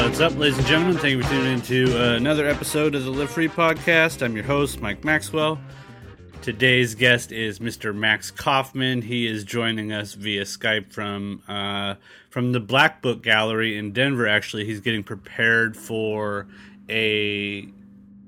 What's up, ladies and gentlemen? Thank you for tuning in to uh, another episode of the Live Free Podcast. I'm your host, Mike Maxwell. Today's guest is Mr. Max Kaufman. He is joining us via Skype from uh, from the Black Book Gallery in Denver. Actually, he's getting prepared for a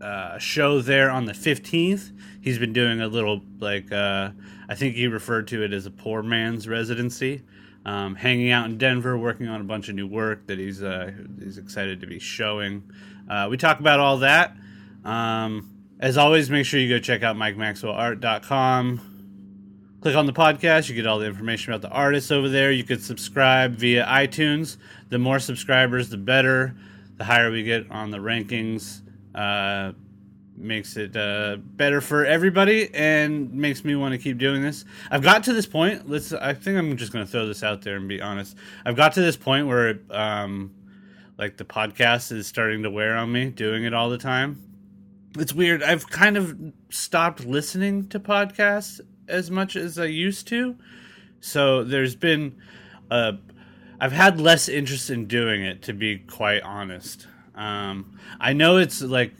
uh, show there on the 15th. He's been doing a little like uh, I think he referred to it as a poor man's residency um, hanging out in Denver, working on a bunch of new work that he's uh, he's excited to be showing. Uh, we talk about all that. Um, as always, make sure you go check out MikeMaxwellArt.com. Click on the podcast. You get all the information about the artists over there. You could subscribe via iTunes. The more subscribers, the better. The higher we get on the rankings, uh, makes it uh, better for everybody and makes me want to keep doing this. I've got to this point. Let's. I think I'm just going to throw this out there and be honest. I've got to this point where, um, like the podcast is starting to wear on me doing it all the time. It's weird. I've kind of stopped listening to podcasts as much as I used to. So there's been, I've had less interest in doing it to be quite honest. Um, I know it's like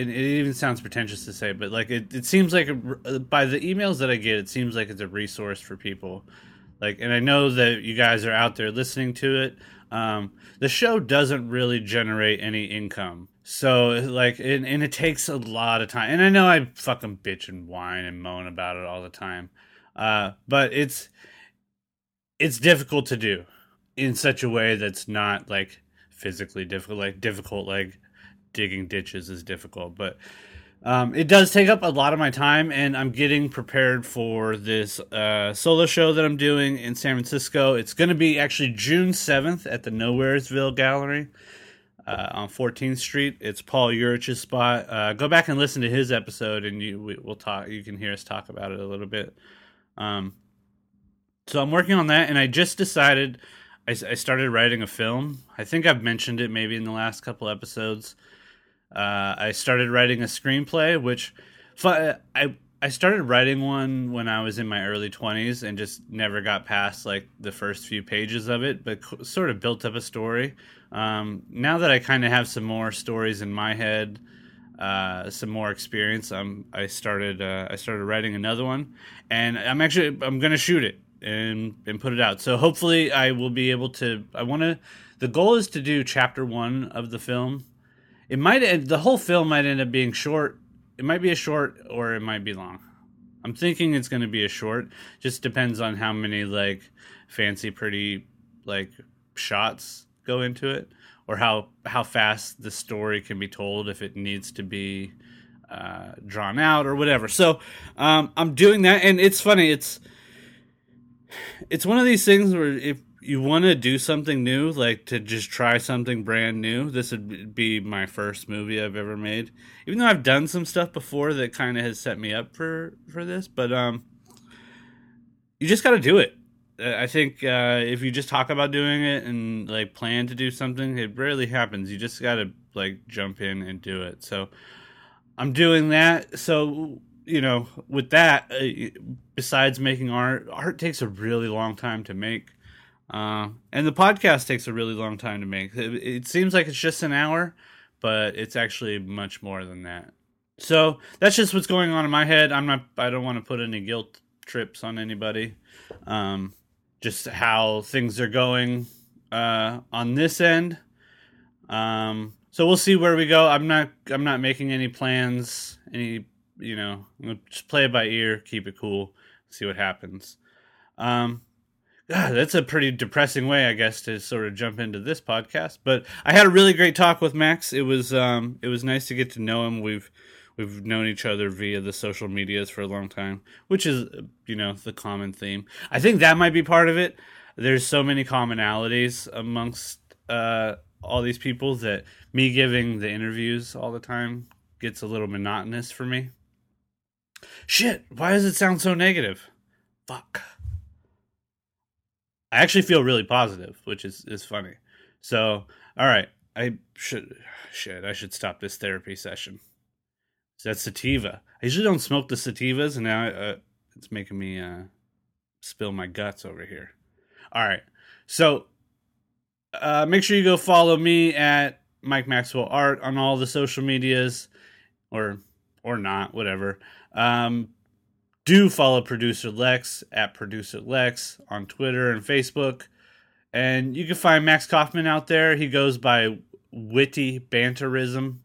it, it even sounds pretentious to say, but like it, it seems like a, by the emails that I get, it seems like it's a resource for people. Like, and I know that you guys are out there listening to it. Um, the show doesn't really generate any income, so like, and, and it takes a lot of time. And I know I fucking bitch and whine and moan about it all the time, uh, but it's it's difficult to do in such a way that's not like physically difficult, like difficult, like digging ditches is difficult, but um, it does take up a lot of my time, and I'm getting prepared for this uh, solo show that I'm doing in San Francisco. It's going to be actually June 7th at the Nowheresville Gallery uh, on 14th Street. It's Paul Urich's spot. Uh, go back and listen to his episode, and you we, will talk. You can hear us talk about it a little bit. Um, so I'm working on that, and I just decided. I, I started writing a film. I think I've mentioned it maybe in the last couple episodes. Uh, I started writing a screenplay, which I I started writing one when I was in my early twenties and just never got past like the first few pages of it, but sort of built up a story. Um, now that I kind of have some more stories in my head, uh, some more experience, um, I started uh, I started writing another one, and I'm actually I'm gonna shoot it and and put it out. So hopefully I will be able to. I want to. The goal is to do chapter one of the film it might the whole film might end up being short. It might be a short or it might be long. I'm thinking it's going to be a short. Just depends on how many like fancy pretty like shots go into it or how how fast the story can be told if it needs to be uh, drawn out or whatever. So um, I'm doing that, and it's funny. It's it's one of these things where if you want to do something new, like to just try something brand new, this would be my first movie I've ever made. Even though I've done some stuff before that kind of has set me up for for this, but um, you just got to do it. I think uh, if you just talk about doing it and like plan to do something, it rarely happens. You just got to like jump in and do it. So I'm doing that. So you know, with that, uh, besides making art, art takes a really long time to make uh, and the podcast takes a really long time to make. It, it, seems like it's just an hour, but it's actually much more than that. So that's just what's going on in my head. I'm not. I don't want to put any guilt trips on anybody. Um, just how things are going uh, on this end. Um, so we'll see where we go. I'm not. I'm not making any plans. Any. You know, just play it by ear. Keep it cool. See what happens. Um, God, that's a pretty depressing way, I guess, to sort of jump into this podcast. But I had a really great talk with Max. It was um, it was nice to get to know him. We've we've known each other via the social medias for a long time, which is you know the common theme. I think that might be part of it. There's so many commonalities amongst uh, all these people that me giving the interviews all the time gets a little monotonous for me. Shit, why does it sound so negative? Fuck. I actually feel really positive, which is is funny. So, all right, I should shit. I should stop this therapy session. That sativa. I usually don't smoke the sativas, and now uh, it's making me uh, spill my guts over here. All right, so Uh, make sure you go follow me at Mike Maxwell Art on all the social medias, or or not, whatever. Um, do follow producer Lex at producer Lex on Twitter and Facebook. And you can find Max Kaufman out there. He goes by witty banterism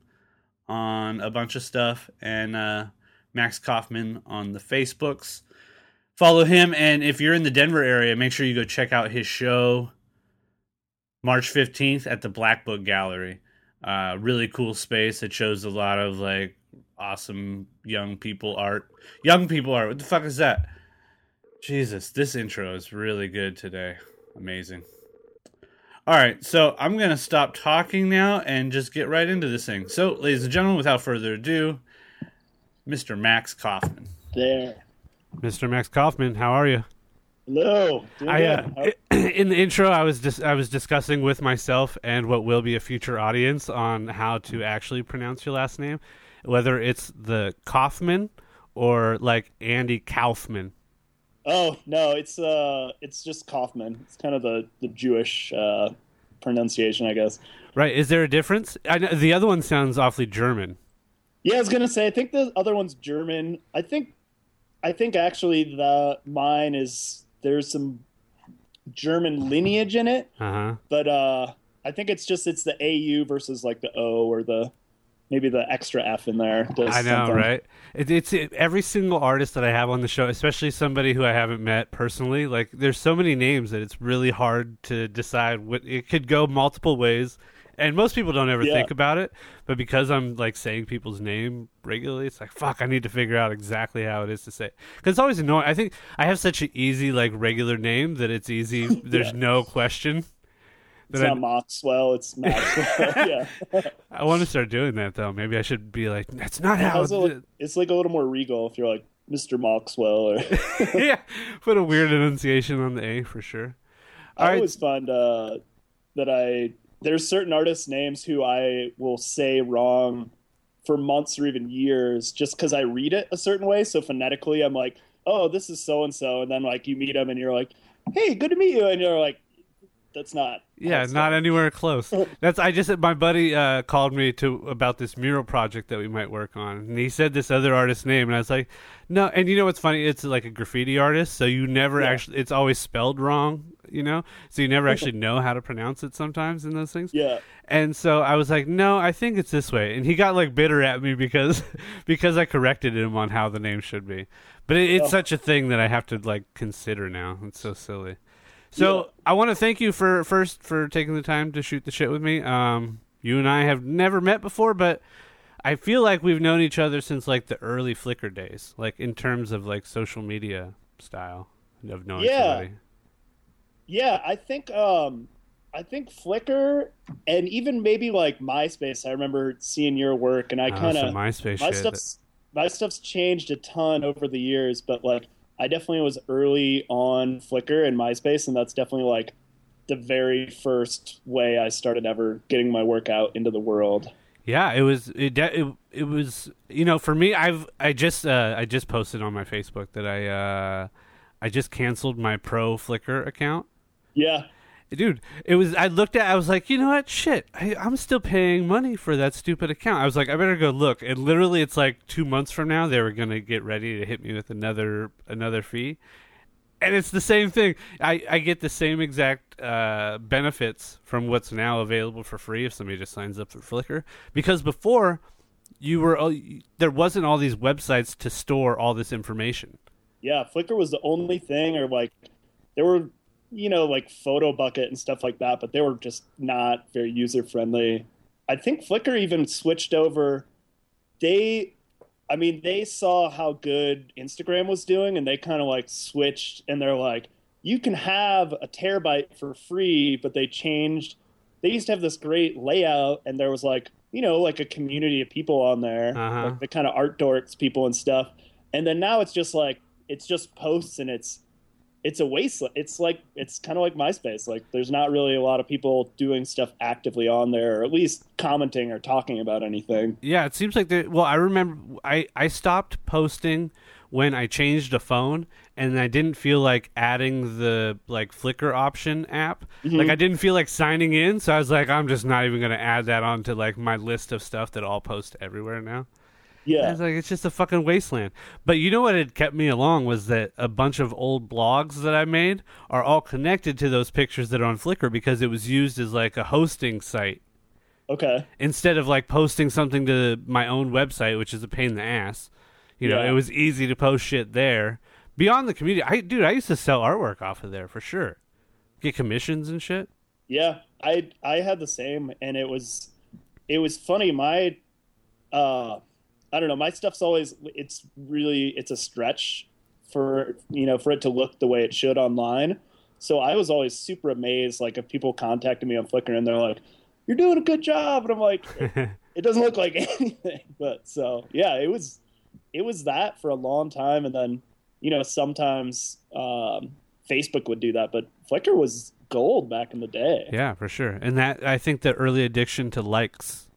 on a bunch of stuff. And uh, Max Kaufman on the Facebooks. Follow him. And if you're in the Denver area, make sure you go check out his show March 15th at the Black Book Gallery. Uh, really cool space. It shows a lot of like awesome young people art. Young people art. What the fuck is that? Jesus, this intro is really good today. Amazing. All right, so I'm going to stop talking now and just get right into this thing. So, ladies and gentlemen, without further ado, Mr. Max Kaufman. There. Mr. Max Kaufman, how are you? Hello. I, uh, in the intro, I was dis- I was discussing with myself and what will be a future audience on how to actually pronounce your last name whether it's the Kaufman or like Andy Kaufman. Oh no, it's uh, it's just Kaufman. It's kind of the the Jewish uh, pronunciation, I guess. Right? Is there a difference? I know, the other one sounds awfully German. Yeah, I was gonna say. I think the other one's German. I think, I think actually the mine is there's some German lineage in it. Uh-huh. But uh, I think it's just it's the AU versus like the O or the maybe the extra F in there. I know, something. right? It, it's it, every single artist that I have on the show, especially somebody who I haven't met personally. Like, there's so many names that it's really hard to decide what it could go multiple ways. And most people don't ever yeah. think about it, but because I'm like saying people's name regularly, it's like fuck. I need to figure out exactly how it is to say. Because it's always annoying. I think I have such an easy like regular name that it's easy. There's yeah. no question it's not I, Maxwell. It's Maxwell. yeah. I want to start doing that though. Maybe I should be like, that's not how. It's, a, it's like a little more regal if you're like Mr. Maxwell or. yeah, put a weird enunciation on the A for sure. All I right. always find uh, that I there's certain artists' names who I will say wrong for months or even years just because I read it a certain way. So phonetically, I'm like, oh, this is so and so, and then like you meet them and you're like, hey, good to meet you, and you're like, that's not. Yeah, not anywhere close. That's I just my buddy uh, called me to about this mural project that we might work on, and he said this other artist's name, and I was like, no. And you know what's funny? It's like a graffiti artist, so you never yeah. actually. It's always spelled wrong, you know. So you never actually know how to pronounce it sometimes in those things. Yeah. And so I was like, no, I think it's this way, and he got like bitter at me because because I corrected him on how the name should be. But it, it's oh. such a thing that I have to like consider now. It's so silly. So yeah. I want to thank you for first for taking the time to shoot the shit with me. Um, you and I have never met before, but I feel like we've known each other since like the early Flickr days, like in terms of like social media style of knowing yeah. somebody. Yeah, I think um, I think Flickr and even maybe like MySpace. I remember seeing your work, and I oh, kind of MySpace. My shit. stuff's my stuff's changed a ton over the years, but like I definitely was early on Flickr and MySpace, and that's definitely like the very first way I started ever getting my work out into the world. Yeah, it was it it, it was you know for me I've I just uh, I just posted on my Facebook that I uh, I just canceled my pro Flickr account. Yeah dude it was i looked at i was like you know what? Shit. I, i'm still paying money for that stupid account. I was like i better go look. And literally it's like two months from now they were gonna get ready to hit me with another another fee. And it's the same thing. I i get the same exact uh, benefits from what's now available for free if somebody just signs up for flickr. Because before you were there wasn't all these websites to store all this information. Yeah flickr was the only thing or like there were you know, like Photobucket and stuff like that, but they were just not very user friendly. I think Flickr even switched over. They, I mean, they saw how good Instagram was doing, and they kind of like switched, and they're like, you can have a terabyte for free, but they changed. They used to have this great layout, and there was like, you know, like a community of people on there, uh-huh. like the kind of art dorks people and stuff. And then now it's just like, it's just posts and it's it's a wasteland. It's like it's kind of like MySpace. Like there's not really a lot of people doing stuff actively on there, or at least commenting or talking about anything. Yeah, it seems like there. Well, I remember I I stopped posting when I changed a phone and I didn't feel like adding the like Flickr option app. Mm-hmm. Like I didn't feel like signing in, so I was like, I'm just not even gonna add that onto like my list of stuff that I'll post everywhere now. Yeah. was like, it's just a fucking wasteland. But you know what had kept me along was that a bunch of old blogs that I made are all connected to those pictures that are on Flickr because it was used as like a hosting site Okay. instead of like posting something to my own website, which is a pain in the ass. You know, Yeah. it was easy to post shit there. Beyond the community, I dude, I used to sell artwork off of there for sure. Get commissions and shit. Yeah, I I had the same, and it was it was funny. My uh, I don't know. My stuff's always it's really it's a stretch for you know for it to look the way it should online. So I was always super amazed, like if people contacted me on Flickr and they're like, "You're doing a good job," and I'm like, "It doesn't look like anything." But so yeah, it was it was that for a long time, and then you know sometimes um, Facebook would do that, but Flickr was gold back in the day. yeah, for sure. And that I think the early addiction to likes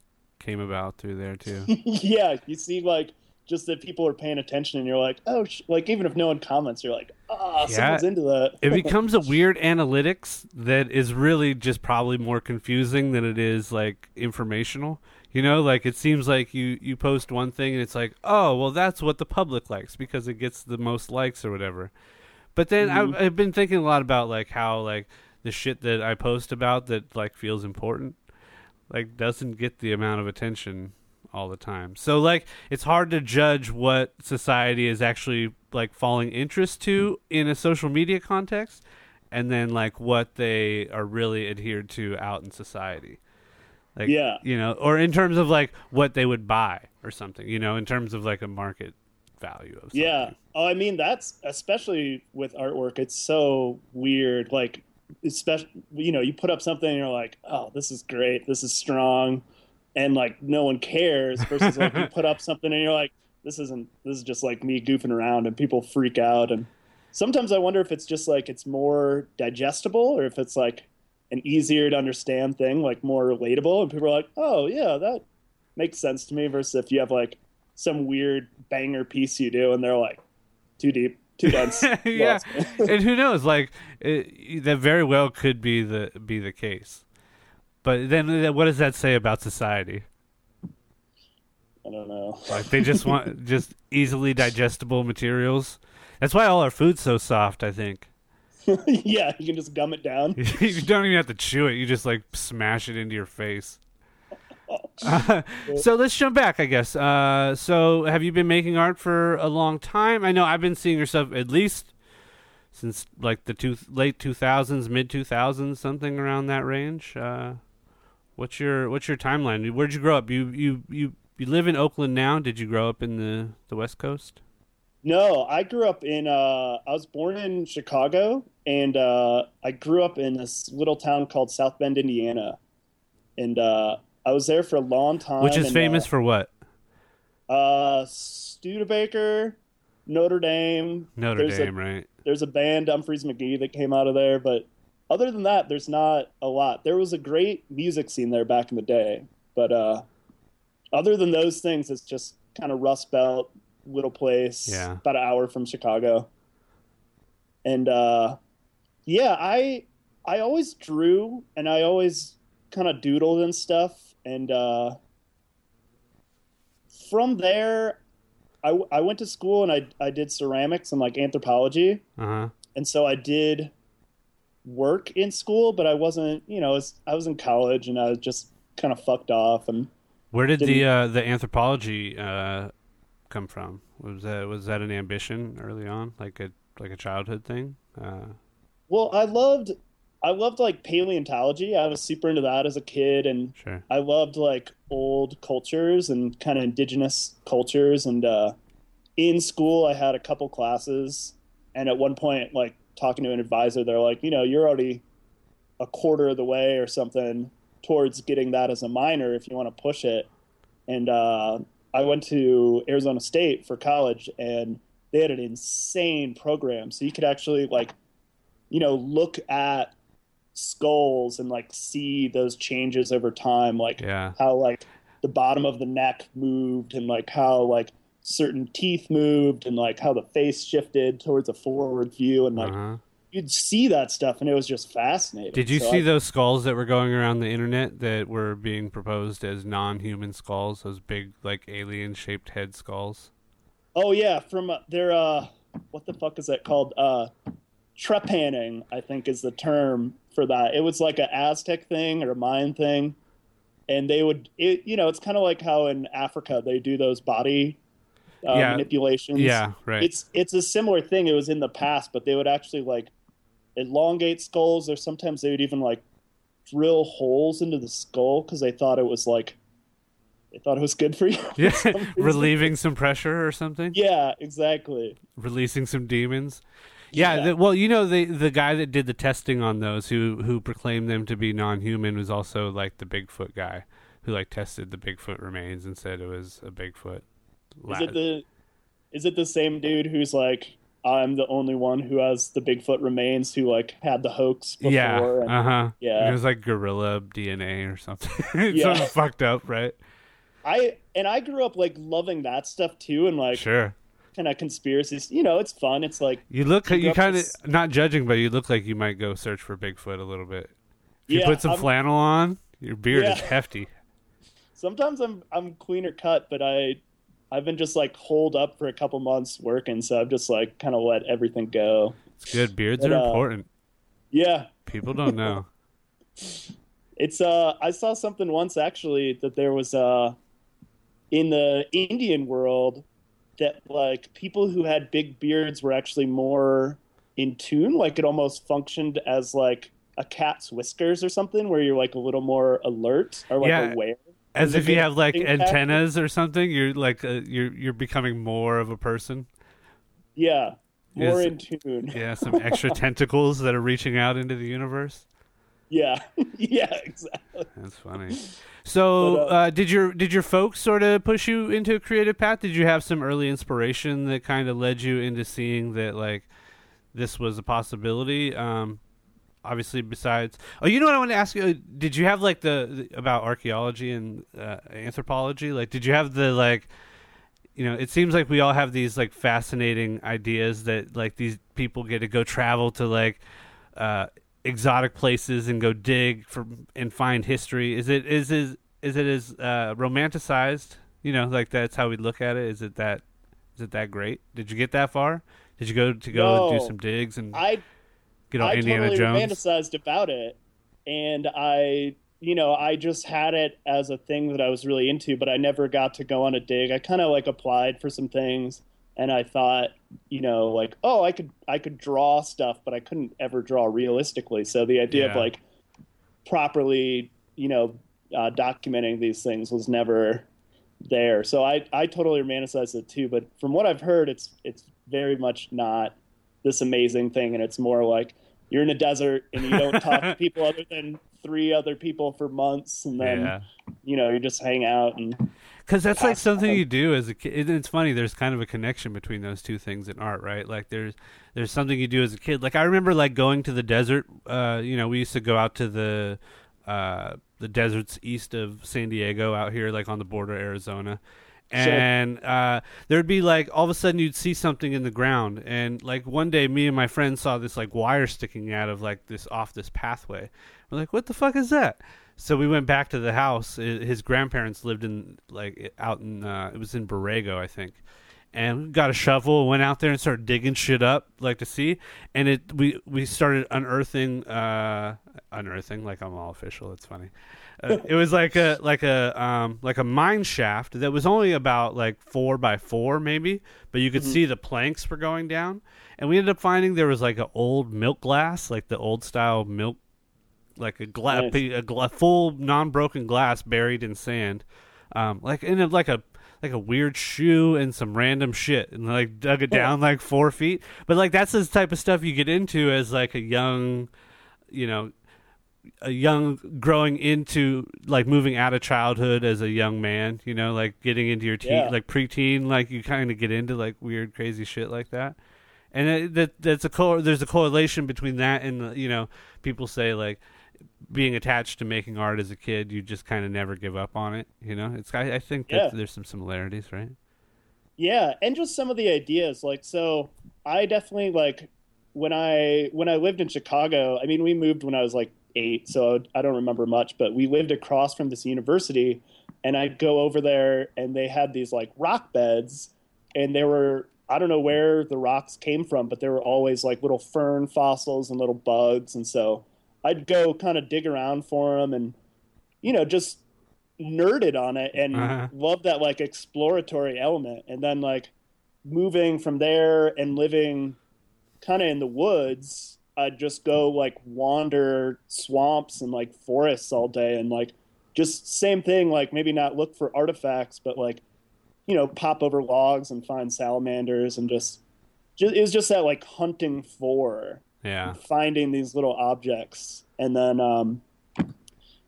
came about through there too. yeah, you see like just that people are paying attention, and you're like, oh, sh-. like even if no one comments, you're like, ah, Yeah. someone's into that. it becomes a weird analytics that is really just probably more confusing than it is like informational. You know, like it seems like you you post one thing and it's like, oh, well, that's what the public likes because it gets the most likes or whatever. But then I've, I've been thinking a lot about like how like the shit that I post about that like feels important, like doesn't get the amount of attention all the time. So like it's hard to judge what society is actually like falling interest to in a social media context and then like what they are really adhered to out in society. Like Yeah. you know, or in terms of like what they would buy or something, you know, in terms of like a market value of something. Yeah. Oh, I mean that's especially with artwork. It's so weird. Like, especially you know, you put up something and you're like, oh, this is great. This is strong, and like no one cares. Versus like you put up something and you're like, this isn't. This is just like me goofing around, and people freak out. And sometimes I wonder if it's just like it's more digestible, or if it's like an easier to understand thing, like more relatable, and people are like, oh yeah, that makes sense to me. Versus if you have like some weird banger piece you do, and they're like, too deep, too dense. yeah, and who knows? Like it, that very well could be the be the case. But then, uh, what does that say about society? I don't know. Like they just want just easily digestible materials. That's why all our food's so soft. I think yeah, you can just gum it down. you don't even have to chew it; you just like smash it into your face. So let's jump back, I guess. Uh, so, have you been making art for a long time? I know I've been seeing your stuff at least since like the two, late two thousands, mid two thousands, something around that range. Uh, what's your what's your timeline? Where'd you grow up? You you you you live in Oakland now. Did you grow up in the the West Coast? No, I grew up in. Uh, I was born in Chicago, and uh, I grew up in this little town called South Bend, Indiana, and uh, I was there for a long time. Which is and, famous for what? Uh, uh, Studebaker, Notre Dame. Notre there's a- Dame, right? There's a band, Umphrey's McGee, that came out of there, but other than that, there's not a lot. There was a great music scene there back in the day, but uh, other than those things, it's just kind of Rust Belt, little place, Yeah. about an hour from Chicago. And uh, yeah, I I always drew, and I always kind of doodled and stuff, and uh, from there, I, w- I went to school and I I did ceramics and like anthropology Uh huh. and so I did work in school, but I wasn't, you know, I was, I was in college and I was just kind of fucked off. And Where did the uh, the anthropology uh, come from? Was that was that an ambition early on, like a like a childhood thing? Uh, well, I loved, I loved like paleontology. I was super into that as a kid, and sure. I loved like old cultures and kind of indigenous cultures. And uh, in school, I had a couple classes, and at one point, like talking to an advisor, they're like, you know, you're already a quarter of the way or something towards getting that as a minor if you want to push it. And uh, I went to Arizona State for college, and they had an insane program. So you could actually like, you know, look at skulls and like see those changes over time, like Yeah. how like the bottom of the neck moved and like how like certain teeth moved and like how the face shifted towards a forward view and like Uh-huh. you'd see that stuff and it was just fascinating. Did you So see I- those skulls that were going around the internet that were being proposed as non-human skulls? Those big, like alien-shaped head skulls. Oh yeah, from uh, their uh, what the fuck is that called? Uh, trepanning, I think is the term for that. It was like an Aztec thing or a Mayan thing, and they would, it, you know, it's kind of like how in Africa they do those body uh, Yeah. manipulations. Yeah, right. It's it's a similar thing. It was in the past, but they would actually like elongate skulls, or sometimes they would even like drill holes into the skull because they thought it was like they thought it was good for you. yeah, some relieving some pressure or something. Yeah, exactly. releasing some demons. Yeah, Yeah. The, well, you know, the the guy that did the testing on those, who who proclaimed them to be non-human, was also like the Bigfoot guy, who like tested the Bigfoot remains and said it was a Bigfoot. Is it the is it the same dude who's like I'm the only one who has the Bigfoot remains who like had the hoax before yeah, and uh huh. yeah. it was like gorilla DNA or something. It's yeah. fucked up, right? I and I grew up like loving that stuff too and like Sure. Kind of conspiracies. You know, it's fun. It's like You look, You kind of not judging, but you look like you might go search for Bigfoot a little bit. If you Yeah, put some I'm- flannel on, your beard is hefty. sometimes I'm I'm cleaner cut, but I I've been just like holed up for a couple months working, so I've just like kind of let everything go. It's good. Beards But, are uh, important. Yeah, People don't know. It's uh I saw something once actually that there was uh in the Indian world that like people who had big beards were actually more in tune, like it almost functioned as like a cat's whiskers or something where you're like a little more alert or like Yeah. aware. As if you have like antennas or something, you're like uh, you're you're becoming more of a person. Yeah. More Yes. in tune. Yeah, some extra tentacles that are reaching out into the universe. Yeah. yeah, exactly. That's funny. So, But, uh, uh, did your did your folks sort of push you into a creative path? Did you have some early inspiration that kind of led you into seeing that like this was a possibility? Um, obviously, besides, oh, you know what I want to ask you? Did you have like the, the about archaeology and uh, anthropology? Like, did you have the like? You know, it seems like we all have these like fascinating ideas that like these people get to go travel to like uh, exotic places and go dig for and find history. Is it is is is it as uh, romanticized? You know, like that's how we look at it. Is it that is it that great? Did you get that far? Did you go to go and do some digs and I get all I Indiana totally Jones? romanticized about it, and I, you know, I just had it as a thing that I was really into, but I never got to go on a dig. I kind of like applied for some things, and I thought, you know, like, oh, I could, I could draw stuff, but I couldn't ever draw realistically. So the idea of like properly, you know, uh, documenting these things was never there. So I, I totally romanticized it too. But from what I've heard, it's, it's very much not this amazing thing, and it's more like you're in a desert and you don't talk to people other than three other people for months, and then Yeah. you know you just hang out and Because that's like something you do as a kid. It's funny. There's kind of a connection between those two things in art, right? Like there's there's something you do as a kid. Like I remember like going to the desert. Uh, you know, we used to go out to the uh, the deserts east of San Diego, out here, like on the border of Arizona. Sure. And uh, there'd be like all of a sudden you'd see something in the ground, and like one day me and my friend saw this like wire sticking out of like this off this pathway. We're like, "What the fuck is that?" So we went back to the house. His grandparents lived in like out in uh, it was in Borrego, I think. And we got a shovel, went out there and started digging shit up, like to see. And it we we started unearthing, uh, unearthing like I'm all official. It's funny. Uh, it was like a like a um like a mine shaft that was only about like four by four maybe, but you could see the planks were going down. And we ended up finding there was like an old milk glass, like the old style milk like a glass, Nice. a gla- full non-broken glass buried in sand, um, like in a, like a like a weird shoe and some random shit, and like dug it down like four feet. But like that's the type of stuff you get into as like a young, you know, a young growing into like moving out of childhood as a young man. You know, like getting into your teen, Yeah. like preteen, like you kind of get into like weird, crazy shit like that. And it, that that's a co- there's a correlation between that and the, you know people say like being attached to making art as a kid, you just kind of never give up on it. You know, it's I, I think that Yeah. there's some similarities, right? Yeah, and just some of the ideas. Like, so I definitely like when I when I lived in Chicago. I mean, we moved when I was like eight, so I don't remember much. But we lived across from this university, and I'd go over there, and they had these like rock beds, and there were I don't know where the rocks came from, but there were always like little fern fossils and little bugs, and so I'd go kind of dig around for them, and you know just nerded on it and Uh-huh. loved that like exploratory element, and then like moving from there and living kind of in the woods, I'd just go like wander swamps and like forests all day and like just same thing, like maybe not look for artifacts, but like, you know, pop over logs and find salamanders and just, just it was just that like hunting for Yeah. finding these little objects. And then, um,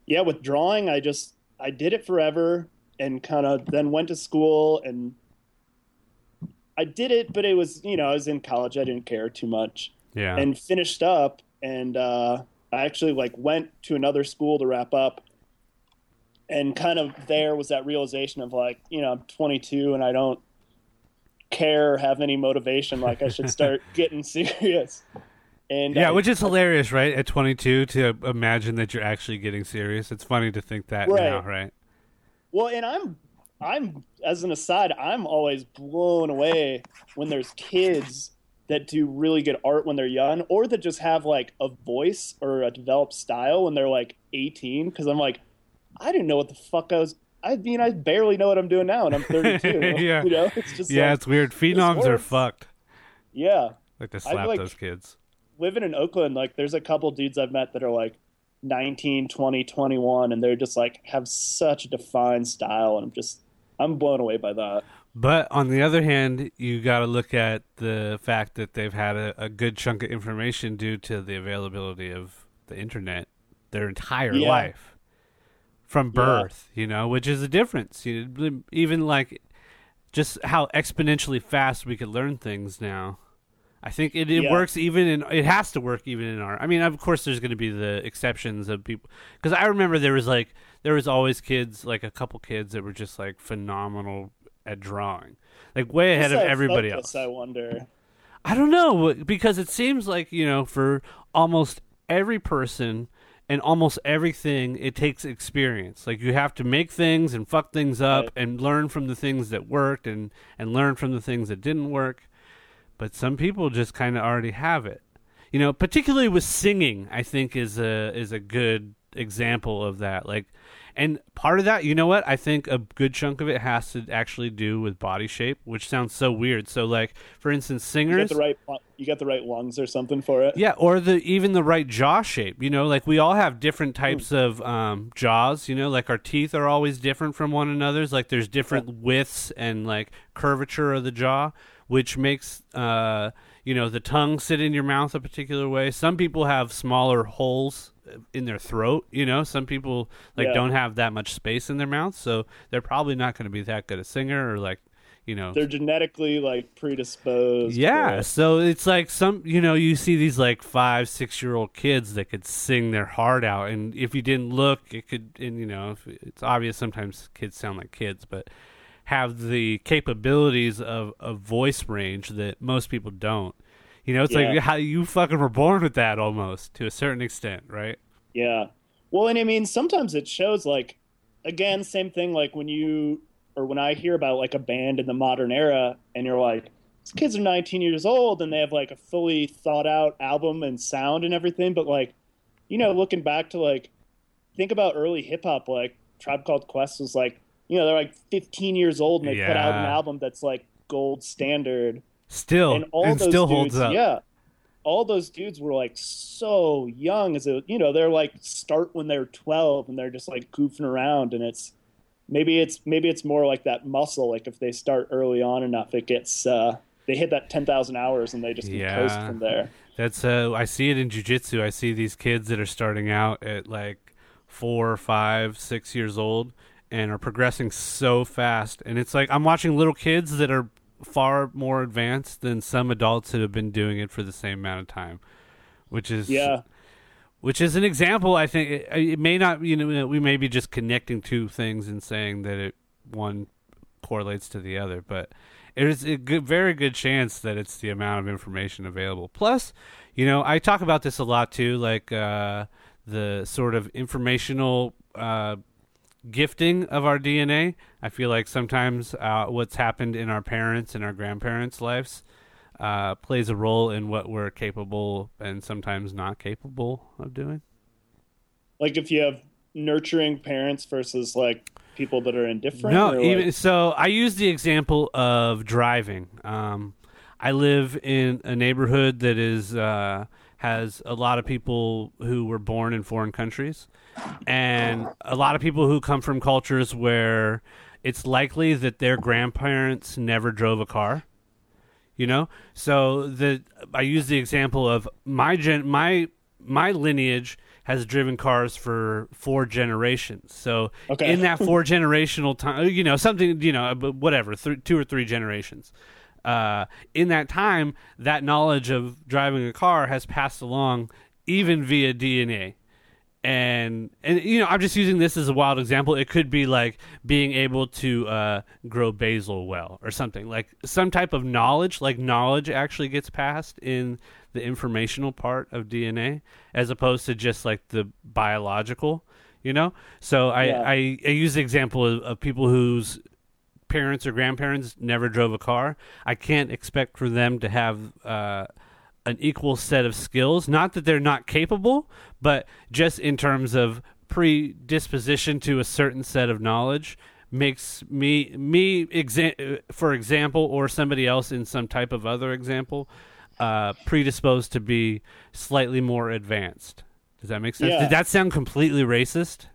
yeah, with drawing, I just, I did it forever and kind of then went to school and I did it, but it was, you know, I was in college. I didn't care too much Yeah. and finished up. And uh, I actually like went to another school to wrap up. And kind of there was that realization of like, you know, I'm 22 and I don't care, have any motivation. Like I should start getting serious. And yeah, I- which is hilarious, right? At 22, to imagine that you're actually getting serious. It's funny to think that Right. now, right? Well, and I'm I'm as an aside, I'm always blown away when there's kids that do really good art when they're young or that just have like a voice or a developed style when they're like 18 cuz I'm like I didn't know what the fuck I was I mean I barely know what I'm doing now and I'm 32. Yeah. You know, it's just Yeah, like, it's weird. Phenoms are fucked. yeah. Like to slap like- those kids. Living in Oakland, like there's a couple dudes I've met that are like 19, 20, 21 and they're just like have such a defined style and I'm just I'm blown away by that. But on the other hand, you got to look at the fact that they've had a, a good chunk of information due to the availability of the internet their entire Yeah. life from Yeah. birth, you know, which is a difference. You know, even like just how exponentially fast we could learn things now. I think it, it Yeah. works even in it has to work even in our. I mean, of course, there's going to be the exceptions of people because I remember there was like there was always kids like a couple kids that were just like phenomenal at drawing, like way ahead of everybody focus, else. I wonder. I don't know because it seems like you know for almost every person and almost everything it takes experience. Like you have to make things and fuck things up Right. and learn from the things that worked and and learn from the things that didn't work. But some people just kind of already have it. You know, particularly with singing, I think is a is a good example of that. Like and part of that, you know what? I think a good chunk of it has to actually do with body shape, which sounds so weird. So like for instance, You singers got the right you got the right lungs or something for it. yeah, or the even the right jaw shape. You know, like we all have different Hmm. types of um, jaws. You know, like our teeth are always different from one another's. Like there's different widths and like curvature of the jaw, which makes uh, you know the tongue sit in your mouth a particular way. Some people have smaller holes in their throat. You know, some people like Yeah. don't have that much space in their mouth, so they're probably not going to be that good a singer or like you know They're genetically like predisposed. yeah, for- so it's like some, you know, you see these like five, six year old kids that could sing their heart out, and if you didn't look, it could, and you know, if it's obvious sometimes kids sound like kids, but have the capabilities of of voice range that most people don't. You know, it's like how you fucking were born with that almost to a certain extent, right? Yeah. Well, and I mean, sometimes it shows like, again, same thing. Like when you or when I hear about like a band in the modern era, and you're like, these kids are 19 years old and they have like a fully thought out album and sound and everything. But like, you know, looking back to like, think about early hip hop. Like Tribe Called Quest was like, you know, they're like 15 years old and they put out an album that's like gold standard Still, and all and those still dudes, holds up. Yeah, all those dudes were like so young as a you know they're like start when they're twelve and they're just like goofing around and it's maybe it's maybe it's more like that muscle like if they start early on enough it gets uh they hit that ten thousand hours and they just can coast Yeah. from there. That's uh I see it in jujitsu. I see these kids that are starting out at like four, five, six years old and are progressing so fast. And it's like I'm watching little kids that are far more advanced than some adults that have been doing it for the same amount of time. Which is Yeah, which is an example. I think it, it may not. You know, we may be just connecting two things and saying that it one correlates to the other, but There's a good, very good chance that it's the amount of information available. Plus, you know, I talk about this a lot too, like uh, the sort of informational uh, gifting of our DNA. I feel like sometimes uh, what's happened in our parents and our grandparents' lives uh, plays a role in what we're capable and sometimes not capable of doing. Like if you have nurturing parents versus like people that are indifferent. No, even like- so, I use the example of driving. Um, I live in a neighborhood that is uh, has a lot of people who were born in foreign countries, and a lot of people who come from cultures where it's likely that their grandparents never drove a car. You know, so the I use the example of my gen my my lineage has driven cars for four generations. So Okay. in that four generational time, you know, something, you know, uh, but whatever, th- two or three generations. Uh, in that time, that knowledge of driving a car has passed along, even via DNA. And and you know, I'm just using this as a wild example. It could be like being able to uh, grow basil well, or something like some type of knowledge. Like knowledge actually gets passed in the informational part of DNA, as opposed to just like the biological. You know, so I Yeah. I, I use the example of, of people whose parents or grandparents never drove a car. I can't expect for them to have uh, an equal set of skills. Not that they're not capable, but just in terms of predisposition to a certain set of knowledge makes me me exa- for example or somebody else in some type of other example uh, predisposed to be slightly more advanced does that make sense Yeah. did that sound completely racist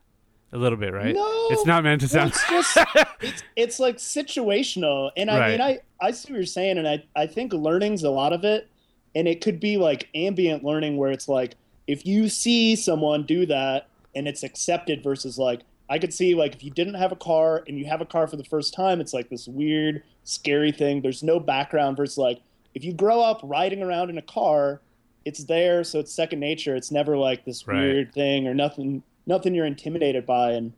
a little bit right No, it's not meant to sound it's just it's it's like situational, and I mean, I I see what you're saying, and I I think learning's a lot of it, and it could be like ambient learning where it's like if you see someone do that and it's accepted versus like I could see like if you didn't have a car and you have a car for the first time, it's like this weird, scary thing. There's no background versus like if you grow up riding around in a car, it's there, so it's second nature. It's never like this Right. weird thing or nothing nothing you're intimidated by and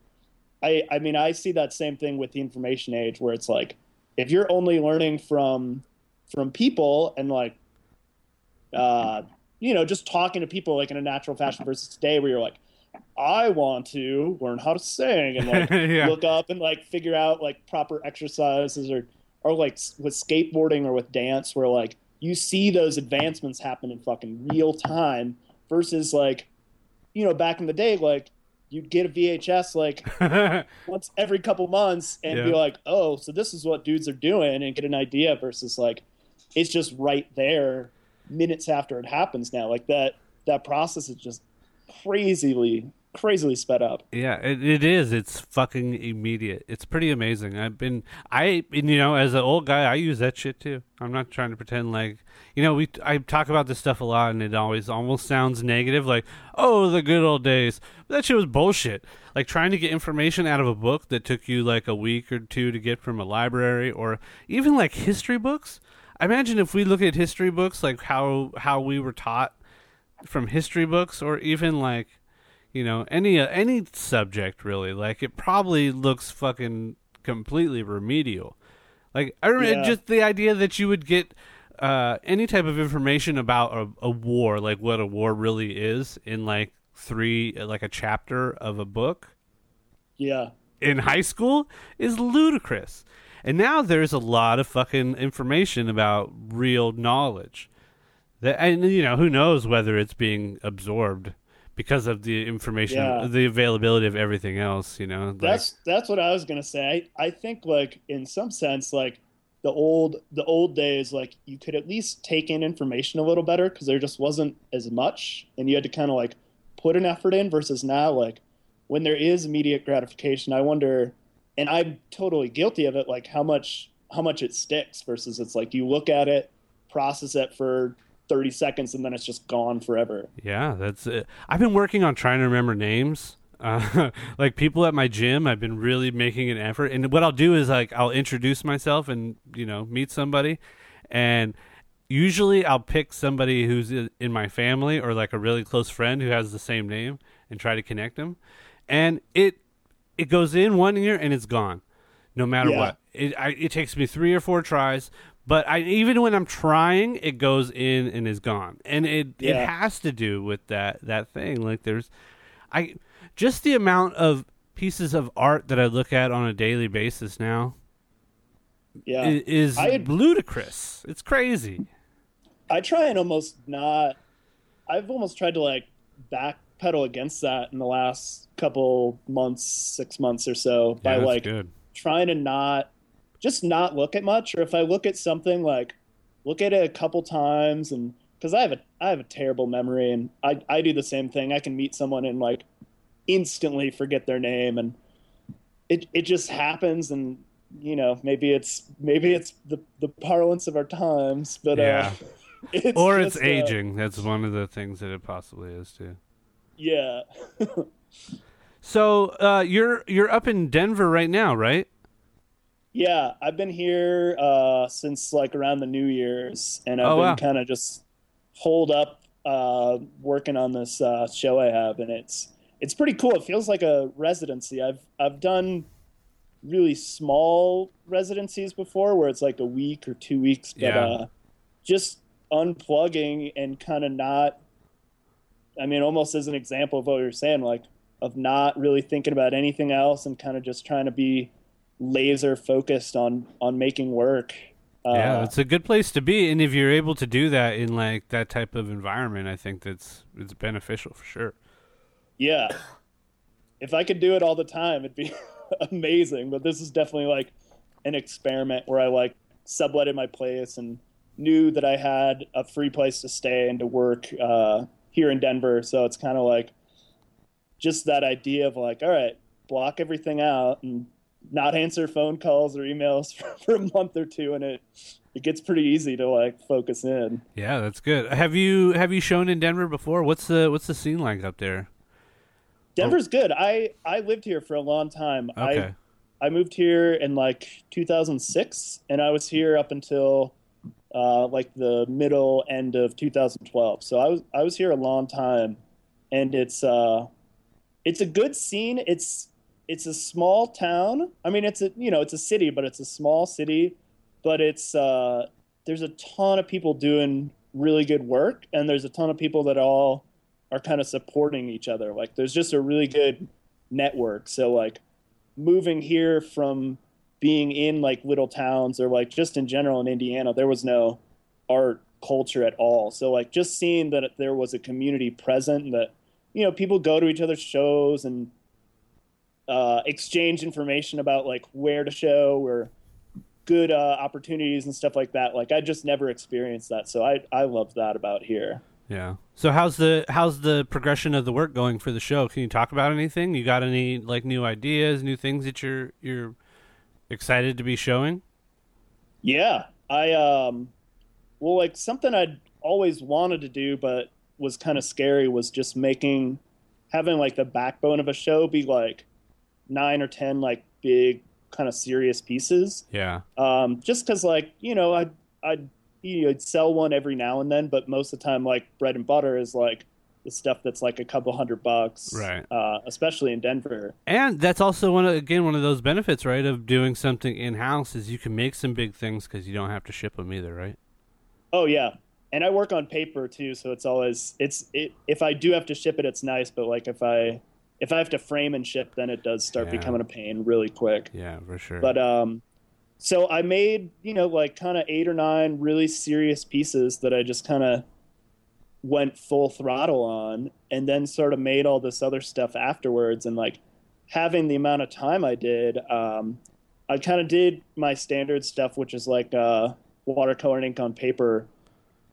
I, I mean, I see that same thing with the information age, where it's like, if you're only learning from from people and like, uh, you know, just talking to people like in a natural fashion versus today, where you're like, I want to learn how to sing and like Yeah. look up and like figure out like proper exercises or or like with skateboarding or with dance, where like you see those advancements happen in fucking real time versus like, you know, back in the day, like you'd get a VHS like once every couple months and be like, oh, so this is what dudes are doing and get an idea versus like it's just right there minutes after it happens now. Like that that process is just crazily crazily sped up. Yeah, it, it is. It's fucking immediate. It's pretty amazing. I've been, I, and, you know, as an old guy, I use that shit too. I'm not trying to pretend like, you know, we, I talk about this stuff a lot, and it always almost sounds negative, like, oh, the good old days. But that shit was bullshit. Like trying to get information out of a book that took you like a week or two to get from a library, or even like history books. I imagine if we look at history books, like how how we were taught from history books, or even like you know any uh, any subject really like it probably looks fucking completely remedial like i remember Yeah. just the idea that you would get uh any type of information about a, a war like what a war really is in like three like a chapter of a book Yeah. in high school is ludicrous. And now there's a lot of fucking information about real knowledge. That and you know, who knows whether it's being absorbed because of the information Yeah. the availability of everything else, you know. Like, That's that's what I was gonna say. I, I think like in some sense like the old the old days like you could at least take in information a little better because there just wasn't as much and you had to kind of like put an effort in versus now like when there is immediate gratification I wonder and I'm totally guilty of it like how much how much it sticks versus it's like you look at it process it for 30 seconds and then it's just gone forever. Yeah, that's it. I've been working on trying to remember names. Uh, like people at my gym, I've been really making an effort. And what I'll do is like I'll introduce myself and you know meet somebody, and usually I'll pick somebody who's in my family or like a really close friend who has the same name and try to connect them. And it it goes in one ear and it's gone. no matter Yeah. what. It I, it takes me three or four tries, but I even when I'm trying, it goes in and is gone, and it it has to do with that that thing. Like there's, I just the amount of pieces of art that I look at on a daily basis now Yeah. is ludicrous. It's crazy. I try and almost not. I've almost tried to like backpedal against that in the last couple months, six months or so, by Yeah, that's like good. trying to not just not look at much. Or if I look at something, like look at it a couple times, and because I have a I have a terrible memory, and I I do the same thing. I can meet someone and like instantly forget their name, and it it just happens, and you know maybe it's maybe it's the the parlance of our times, but Yeah. uh, it's or it's uh, aging. That's one of the things that it possibly is too. yeah. So uh, you're you're up in Denver right now, right? Yeah, I've been here uh, since like around the New Year's, and I've Oh, been wow. kind of just holed up uh, working on this uh, show I have, and it's it's pretty cool. It feels like a residency. I've I've done really small residencies before, where it's like a week or two weeks, but Yeah. uh, just unplugging and kind of not. I mean, almost as an example of what you were saying, like of not really thinking about anything else and kind of just trying to be laser focused on on making work. Uh, yeah, it's a good place to be, and if you're able to do that in like that type of environment, I think that's it's beneficial for sure. Yeah. If I could do it all the time, it'd be amazing. But this is definitely like an experiment where I like subletted my place and knew that I had a free place to stay and to work uh, here in Denver. So it's kind of like just that idea of like, all right, block everything out and not answer phone calls or emails for, for a month or two, and it it gets pretty easy to like focus in. Yeah, that's good. Have you have you shown in Denver before? What's the what's the scene like up there? Denver's good. I I lived here for a long time. Okay. I I moved here in like 2006, and I was here up until uh, like the middle end of 2012. So I was I was here a long time, and it's uh, it's a good scene. It's it's a small town. I mean, it's a you know it's a city, but it's a small city. But it's uh, there's a ton of people doing really good work, and there's a ton of people that all are kind of supporting each other. Like there's just a really good network. So like moving here from being in like little towns or like just in general in Indiana, there was no art culture at all. So like just seeing that there was a community present that you know people go to each other's shows and uh, exchange information about like where to show or good uh, opportunities and stuff like that. Like I just never experienced that, so I I love that about here. Yeah. So how's the how's the progression of the work going for the show? Can you talk about anything? You got any like new ideas, new things that you're you're excited to be showing? Yeah, I um, well, like something I'd always wanted to do, but was kind of scary was just making having like the backbone of a show be like nine or ten like big kind of serious pieces. Yeah. Um, just because like you know I I'd you know, I'd sell one every now and then, but most of the time like bread and butter is like the stuff that's like a couple hundred bucks, Right. Uh, especially in Denver. And that's also one of, again one of those benefits, right, of doing something in house is you can make some big things because you don't have to ship them either, right? Oh yeah, and I work on paper too, so it's always it's it. If I do have to ship it, it's nice, but like if I if I have to frame and ship, then it does start Yeah. becoming a pain really quick. Yeah, for sure. But um, so I made you know like kind of eight or nine really serious pieces that I just kind of went full throttle on, and then sort of made all this other stuff afterwards, and like having the amount of time I did, um, I kind of did my standard stuff, which is like uh, watercolor and ink on paper,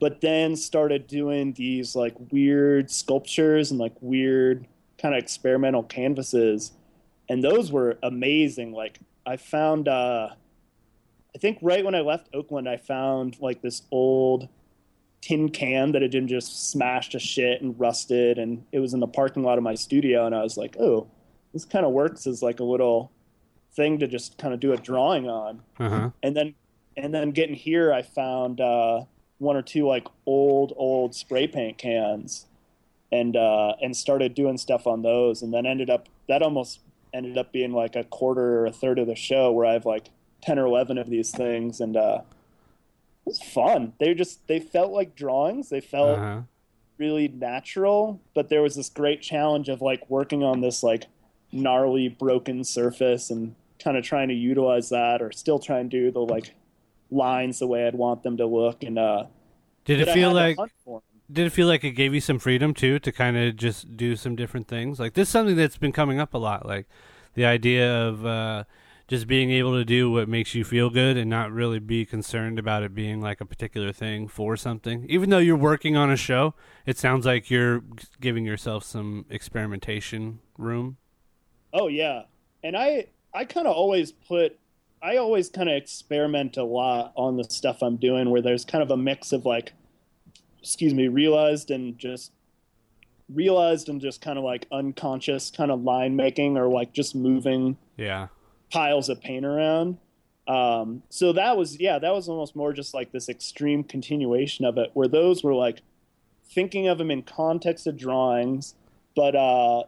but then started doing these like weird sculptures and like weird kind of experimental canvases, and those were amazing. Like I found, uh, I think right when I left Oakland, I found like this old tin can that had been just smashed to shit and rusted, and it was in the parking lot of my studio, and I was like, oh, this kind of works as like a little thing to just kind of do a drawing on uh-huh. and then and then getting here i found uh, one or two like old old spray paint cans and uh, and started doing stuff on those and then ended up that almost ended up being like a quarter or a third of the show where I have like 10 or 11 of these things. And uh, it was fun. They just, they felt like drawings. They felt Uh-huh. really natural, but there was this great challenge of like working on this like gnarly broken surface and kind of trying to utilize that or still try and do the like lines the way I'd want them to look. And uh, Did it feel like hunt for 'em. did it feel like it gave you some freedom too to kind of just do some different things? Like this is something that's been coming up a lot, like the idea of uh, just being able to do what makes you feel good and not really be concerned about it being like a particular thing for something. Even though you're working on a show, it sounds like you're giving yourself some experimentation room. Oh yeah, and I I kind of always put I always kind of experiment a lot on the stuff I'm doing, where there's kind of a mix of like, excuse me, realized and just realized and just kind of like unconscious kind of line making or like just moving Yeah. Piles of paint around. Um, so that was yeah, that was almost more just like this extreme continuation of it, where those were like thinking of them in context of drawings, but uh,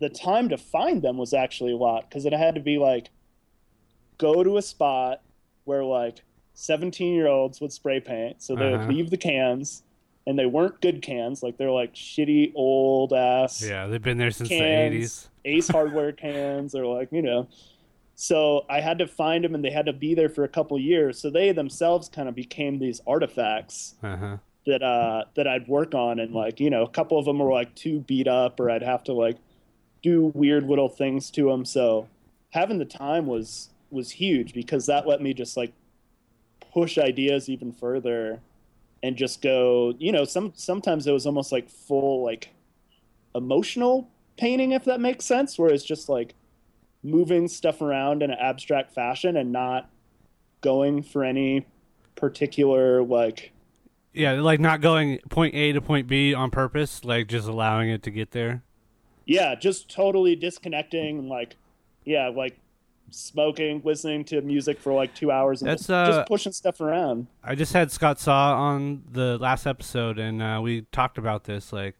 the time to find them was actually a lot because it had to be like go to a spot where like 17 year olds would spray paint, so they Uh-huh. would leave the cans. And they weren't good cans, like they're like shitty old ass Yeah, they've been there since the 80s. Ace Hardware cans, or like you know. So I had to find them, and they had to be there for a couple years. So they themselves kind of became these artifacts Uh-huh. that uh that I'd work on, and like you know, a couple of them were like too beat up, or I'd have to like do weird little things to them. So having the time was was huge because that let me just like push ideas even further and just go you know some sometimes it was almost like full like emotional painting if that makes sense where it's just like moving stuff around in an abstract fashion and not going for any particular like Yeah, like not going point A to point B on purpose, like just allowing it to get there. yeah just totally disconnecting like yeah like smoking listening to music for like two hours and That's, just, uh, just pushing stuff around I just had Scott Saw on the last episode, and uh, we talked about this. Like,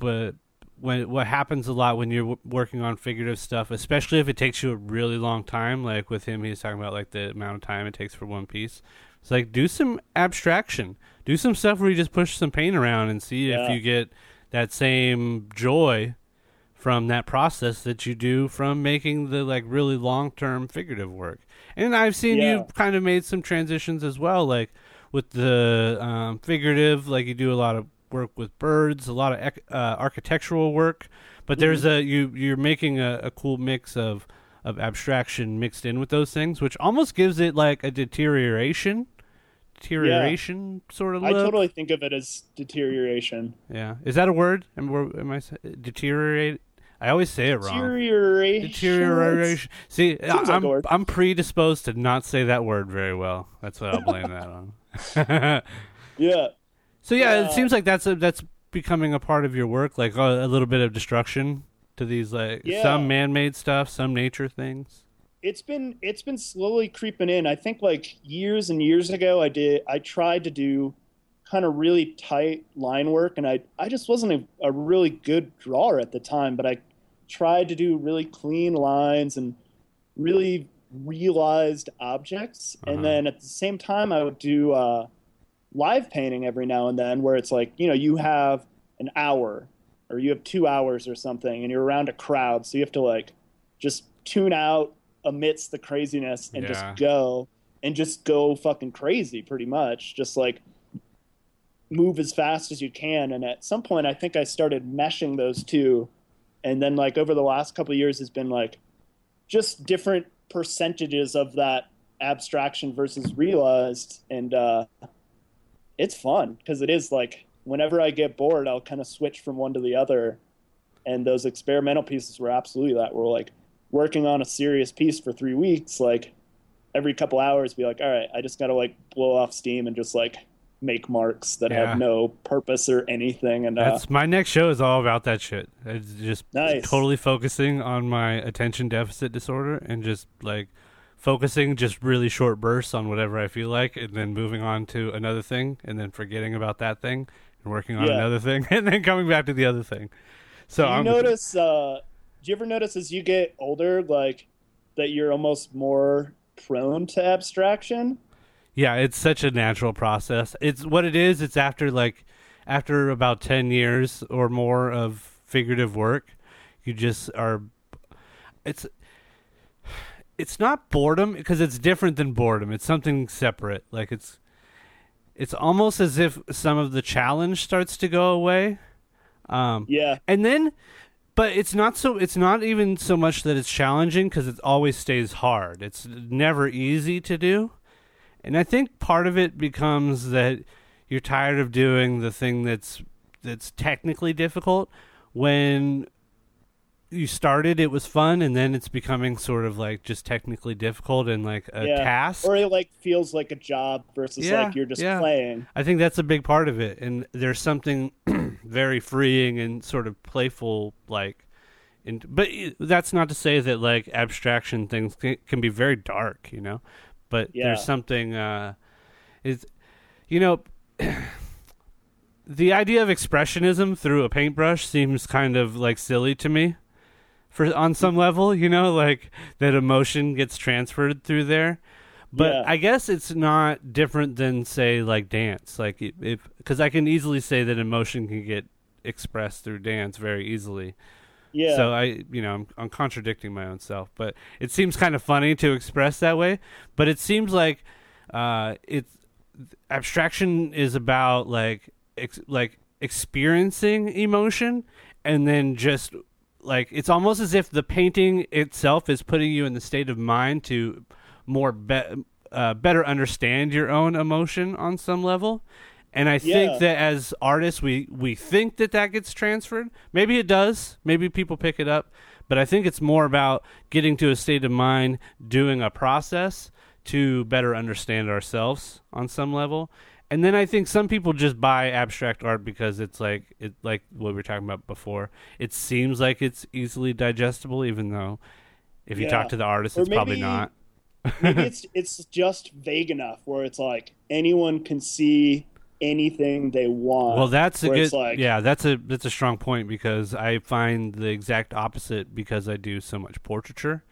but when what happens a lot when you're w- working on figurative stuff, especially if it takes you a really long time. Like with him, he's talking about like the amount of time it takes for one piece. It's like do some abstraction, do some stuff where you just push some paint around and see if you get that same joy from that process that you do from making the like really long term figurative work. And I've seen Yeah. you kind of made some transitions as well, like with the um, figurative, like you do a lot of work with birds, a lot of ec- uh, architectural work. But there's a you you're making a, a cool mix of of abstraction mixed in with those things, which almost gives it like a deterioration, deterioration sort of i totally think of it as deterioration yeah, is that a word? Am, am I deteriorate? I always say it wrong. deterioration Deterioration. See, Seems like I'm a. I'm predisposed to not say that word very well. That's what I'll blame that on. yeah so yeah, it Uh, seems like that's a, that's becoming a part of your work, like uh, a, a little bit of destruction to these like Yeah. some man-made stuff, some nature things. it's been it's been slowly creeping in. I think like years and years ago, I did I tried to do kind of really tight line work, and I I just wasn't a, a really good drawer at the time. But I tried to do really clean lines and really realized objects, Uh-huh. and then at the same time, I would do uh, live painting every now and then, where it's like you know you have an hour or you have two hours or something, and you're around a crowd, so you have to like just tune out amidst the craziness and Yeah. just go and just go fucking crazy pretty much. Just like move as fast as you can. And at some point i think i started meshing those two. And then like over the last couple of years has been like just different percentages of that abstraction versus realized. And uh it's fun because it is like whenever i get bored i'll kind of switch from one to the other and those experimental pieces were absolutely that we're like working on a serious piece for three weeks like every couple hours be like all right i just gotta like blow off steam and just like make marks that Yeah. have no purpose or anything and uh, That's my next show is all about that shit. It's just Nice. totally focusing on my attention deficit disorder and just like focusing just really short bursts on whatever I feel like and then moving on to another thing and then forgetting about that thing and working on Yeah. another thing and then coming back to the other thing. So do you I'm notice uh do you ever notice as you get older, like that you're almost more prone to abstraction? Yeah, it's such a natural process. It's what it is. It's after like after about 10 years or more of figurative work, you just are it's it's not boredom because it's different than boredom. It's something separate. Like it's it's almost as if some of the challenge starts to go away. Um Yeah. and then but it's not so it's not even so much that it's challenging because it always stays hard it's never easy to do and i think part of it becomes that you're tired of doing the thing that's that's technically difficult when you started it was fun and then it's becoming sort of like just technically difficult and like a yeah. task Or it like feels like a job versus Yeah, like you're just yeah. playing. I think that's a big part of it, and there's something very freeing and sort of playful, like. And, but that's not to say that like abstraction things can, can be very dark, you know. But there's something, uh, is, you know, the idea of expressionism through a paintbrush seems kind of like silly to me. For on some level, you know, like that emotion gets transferred through there. But Yeah. I guess it's not different than say like dance. Like if because I can easily say that emotion can get expressed through dance very easily. Yeah. So I, you know, I'm, I'm contradicting my own self, but it seems kind of funny to express that way. But it seems like uh, it's abstraction is about like ex- like experiencing emotion, and then just like it's almost as if the painting itself is putting you in the state of mind to more be- uh, better understand your own emotion on some level. And I Yeah. think that as artists, we, we think that that gets transferred. Maybe it does. Maybe people pick it up. But I think it's more about getting to a state of mind, doing a process to better understand ourselves on some level. And then I think some people just buy abstract art because it's like it like what we were talking about before. It seems like it's easily digestible, even though if you Yeah. talk to the artist, Or it's probably not. Maybe it's it's just vague enough where it's like anyone can see anything they want. Well, that's a good. like- yeah, that's a that's a strong point because I find the exact opposite because I do so much portraiture.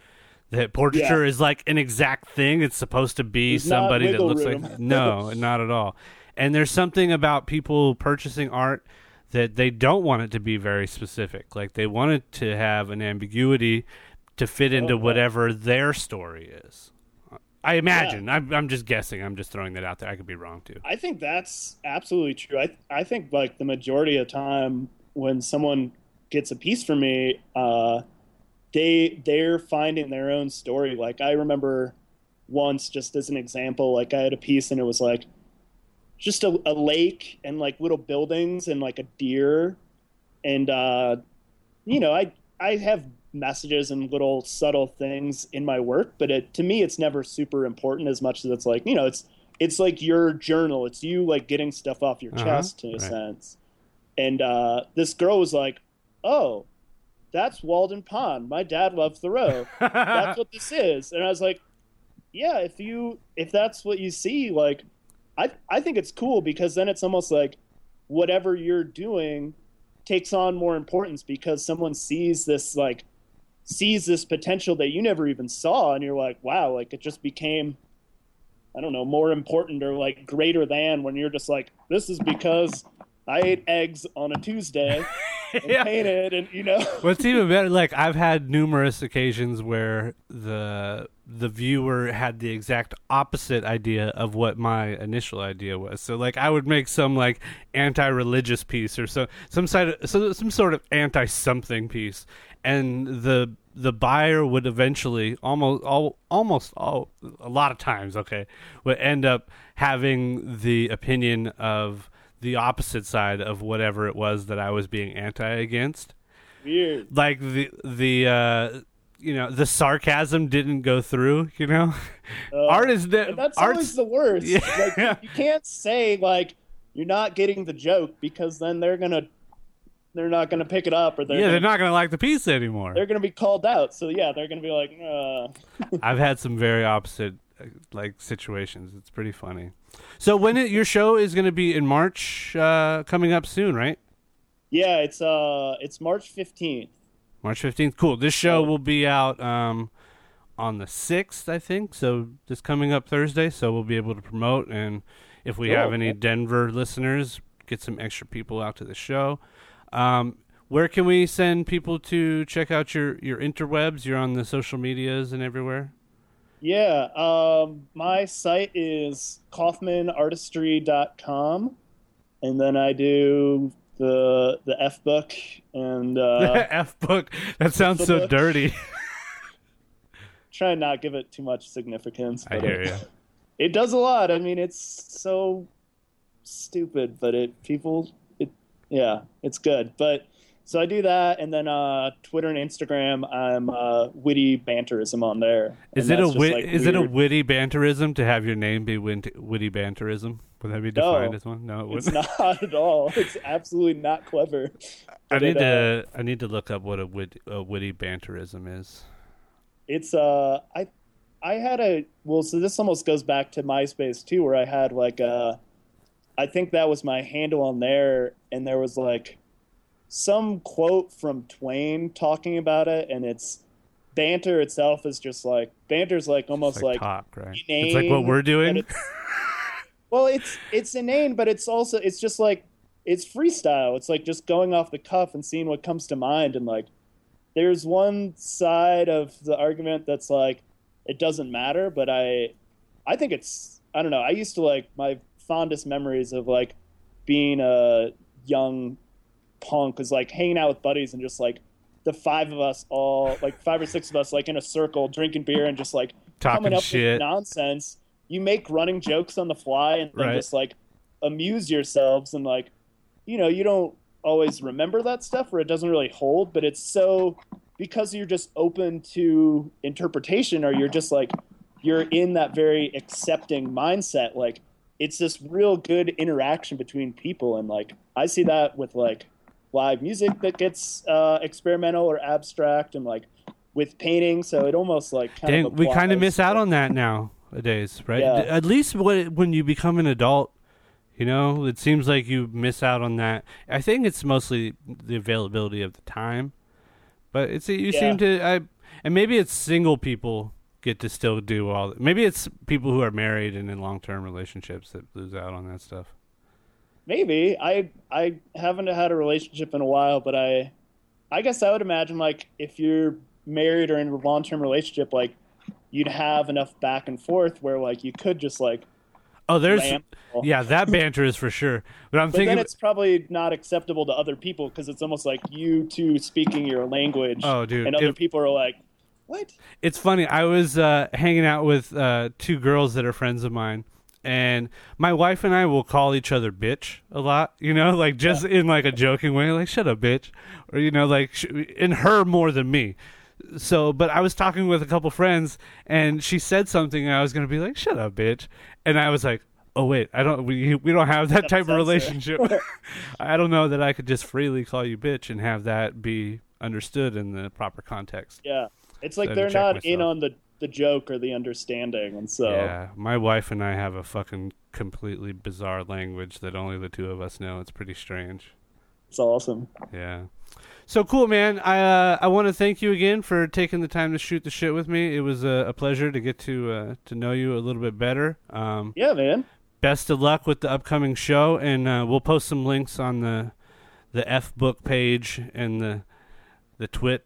That portraiture is like an exact thing. It's supposed to be not somebody that looks room. like no, not at all. And there's something about people purchasing art that they don't want it to be very specific. Like they want it to have an ambiguity to fit into Oh, yeah. whatever their story is. I imagine. I'm, I'm just guessing. I'm just throwing that out there. I could be wrong too. I think that's absolutely true. I I think like the majority of time when someone gets a piece from me, uh, they they're finding their own story. Like I remember once, just as an example, like I had a piece and it was like just a, a lake and like little buildings and like a deer, and uh, you know I I have messages and little subtle things in my work, but it, to me it's never super important as much as it's like you know it's it's like your journal. It's you like getting stuff off your Uh-huh, chest in a right. sense. And uh, this girl was like, "Oh, that's Walden Pond. My dad loved Thoreau. that's what this is." And I was like, "Yeah, if you if that's what you see, like, I I think it's cool because then it's almost like whatever you're doing takes on more importance because someone sees this like sees this potential that you never even saw and you're like wow like it just became i don't know more important or like greater than when you're just like this is because i ate eggs on a tuesday Yeah. painted and you know What's even better, like I've had numerous occasions where the the viewer had the exact opposite idea of what my initial idea was. So like I would make some like anti-religious piece or so some side of, so some sort of anti-something piece, and the the buyer would eventually almost all almost all a lot of times okay would end up having the opinion of the opposite side of whatever it was that I was being anti against. Weird. Like the the uh you know the sarcasm didn't go through you know? Uh, art is the that's art's always the worst. Yeah. like you, you can't say like you're not getting the joke because then they're gonna they're not gonna pick it up or they're yeah gonna, they're not gonna like the piece anymore. They're gonna be called out. So yeah they're gonna be like uh. I've had some very opposite uh, like situations. It's pretty funny so when it, your show is going to be in march uh coming up soon right Yeah, it's uh it's March 15th. March 15th. Cool. This show will be out um, on the 6th, I think. So this coming up Thursday. So we'll be able to promote. And if we have any Denver listeners, get some extra people out to the show. Um, where can we send people to check out your, your interwebs? You're on the social medias and everywhere. Yeah, um, my site is kaufmanartistry.com, and then I do the the F book and uh, F book. That sounds so book. dirty. try and not give it too much significance. I hear it, you. It does a lot. I mean, it's so stupid, but it people it yeah, it's good. But so I do that, and then uh, Twitter and Instagram, I'm uh, witty banterism on there. Is it a wit- like, is it a witty banterism to have your name be win- witty banterism? Would that be defined No. as one? No, it It's not at all. It's absolutely not clever. I need it, uh, to I need to look up what a, wit- a witty banterism is. it's uh i i had a well so this almost goes back to myspace too where i had like a i think that was my handle on there and there was like some quote from twain talking about it and it's banter itself is just like banter's like almost It's like, like, talk, right? It's like what we're doing. it's- well it's it's inane but it's also it's just like it's freestyle it's like just going off the cuff and seeing what comes to mind and like there's one side of the argument that's like it doesn't matter but i i think it's i don't know i used to like my fondest memories of like being a young punk is like hanging out with buddies and just like the five of us all like five or six of us like in a circle drinking beer and just like Talking coming up shit. with nonsense you make running jokes on the fly and then Right. just like amuse yourselves and like you know you don't always remember that stuff or it doesn't really hold but it's so because you're just open to interpretation or you're just like you're in that very accepting mindset like it's this real good interaction between people and like i see that with like live music that gets uh, experimental or abstract and like with painting so it almost like kind Dang, of we kind of miss out on that nowadays, right? Yeah. At least when when you become an adult, you know, it seems like you miss out on that. I think it's mostly the availability of the time, but it's you Yeah. seem to I and maybe it's single people get to still do all. Maybe it's people who are married and in long term relationships that lose out on that stuff. Maybe I I haven't had a relationship in a while, but I I guess I would imagine like if you're married or in a long term relationship, like you'd have enough back and forth where like you could just like Oh, there's yeah, that banter is for sure. But I'm But thinking then it's probably not acceptable to other people because it's almost like you two speaking your language. Oh, dude, And other if- people are like, "What?" It's funny. I was uh, hanging out with uh, two girls that are friends of mine, and my wife and I will call each other bitch a lot. You know, like just in like a joking way, like "shut up, bitch," or you know, like sh- in her more than me. So, but I was talking with a couple friends, and she said something, and I was gonna be like "shut up, bitch," and I was like. Oh wait, I don't. We we don't have that type of relationship. I don't know that I could just freely call you bitch and have that be understood in the proper context. Yeah, it's like So they're had to check not in on the the joke or the understanding, and so Yeah, my wife and I have a fucking completely bizarre language that only the two of us know. It's pretty strange. it's awesome. Yeah. So cool, man. I uh, I want to thank you again for taking the time to shoot the shit with me. It was a, a pleasure to get to uh, to know you a little bit better. Um, Yeah, man. best of luck with the upcoming show, and uh, we'll post some links on the the F book page and the the twit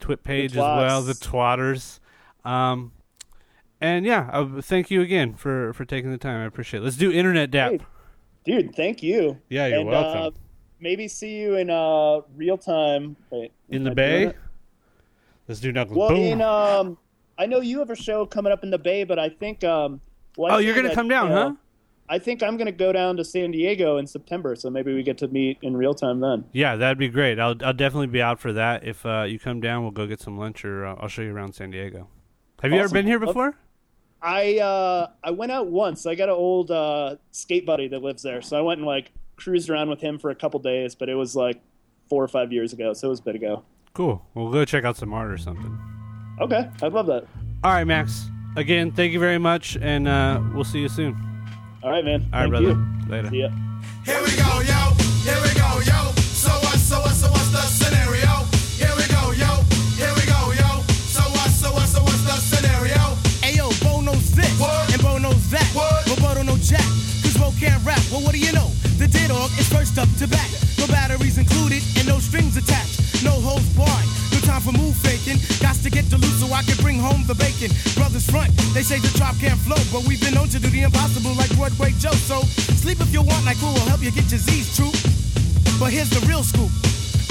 twit page as well, the twatters. Um, and yeah, uh, thank you again for for taking the time. I appreciate it. Let's do internet dap. Hey, Dude, thank you. Yeah, you're and, welcome. Uh, maybe see you in uh, real time. Wait, in the I bay. it? Let's do knuckles. Well, Boom. in um, I know you have a show coming up in the Bay, but I think um. well, I oh, you're gonna that, come down, you know, huh? I think I'm gonna go down to San Diego in September, so maybe we get to meet in real time then. Yeah, that'd be great. I'll I'll definitely be out for that. If uh, you come down, we'll go get some lunch, or uh, I'll show you around San Diego. Have you ever been here before? I uh, I went out once. I got an old uh, skate buddy that lives there, so I went and like cruised around with him for a couple days. But it was like four or five years ago, so it was a bit ago. Cool. We'll go check out some art or something. Okay, I'd love that. All right, Max. Again, thank you very much, and uh, we'll see you soon. All right, man. All right, Thank brother. you. Later. See ya. Here we go, yo. Here we go, yo. up to back. No batteries included and no strings attached. No holes barred. No time for move faking. Got to get to loot so I can bring home the bacon. Brothers front, they say the chop can't flow, but we've been known to do the impossible like Broadway Joe. So sleep if you want, like who will help you get your Z's true. But here's the real scoop.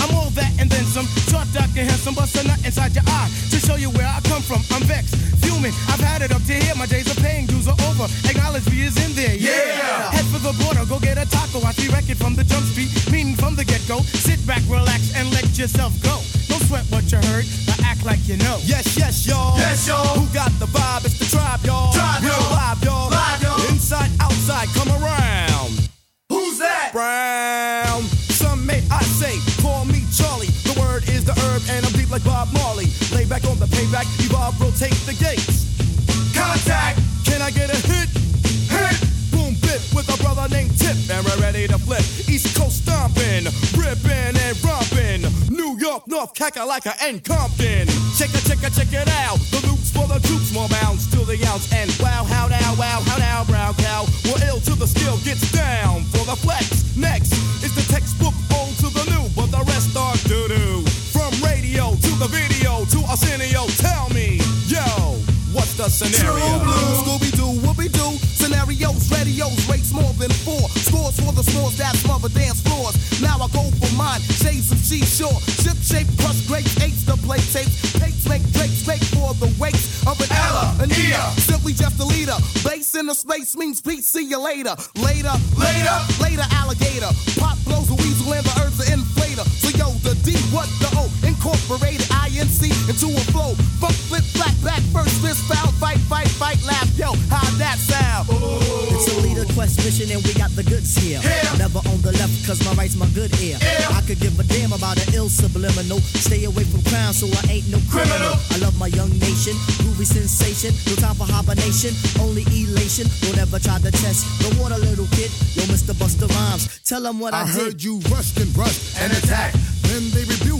I'm all that and then some. Short, dark, and handsome, bust a nut inside your eye to show you where I come from. I'm vexed, fuming. I've had it up to here. My days of paying dues are over. Acknowledge me is in there. Yeah. yeah. Head for the border, go get a taco. I see record from the jump street, meaning from the get go. Sit back, relax, and let yourself go. Don't sweat what you heard, but act like you know. Yes, yes, y'all. Yes, y'all. North, Kakalaka, and Compton. Check it, check it, check it out. The loops for the troops, more bounds to the ounce. And wow, how now, wow, how now, brown cow. We're ill till the skill gets down for the flex. Next is the textbook old to the new, but the rest are doo doo. From radio to the video to Arsenio, tell me, yo, what's the scenario? True blue. Scooby Doo, Whoopi Doo, scenarios, radios, rates more than four. Scores for the small that smother dance floors. Now I go for mine, shades of seashore. Ship Ella, Ella, Anita. Ea. Simply just a leader. Base in the space means peace, see you later. Later, Later. later, alligator. Pop blows a weasel and the earth's an inflator. So yo, the D, what the O? Incorporated INC into a flow. Funk, flip, flat, back, first, fist, foul, fight, fight, fight, laugh. Yo, how that sound? Mission and we got the goods here. Here. Never on the left cause my right's my good ear. Ear. I could give a damn about an ill subliminal. Stay away from crime so I ain't no criminal. Criminal. I love my young nation, groovy sensation. No time for hibernation, only elation. Don't ever try to test the water, little kid. Yo, Mr. Busta Rhymes, tell them what I, I did. heard you rushed and rushed And attack. Then they rebuked,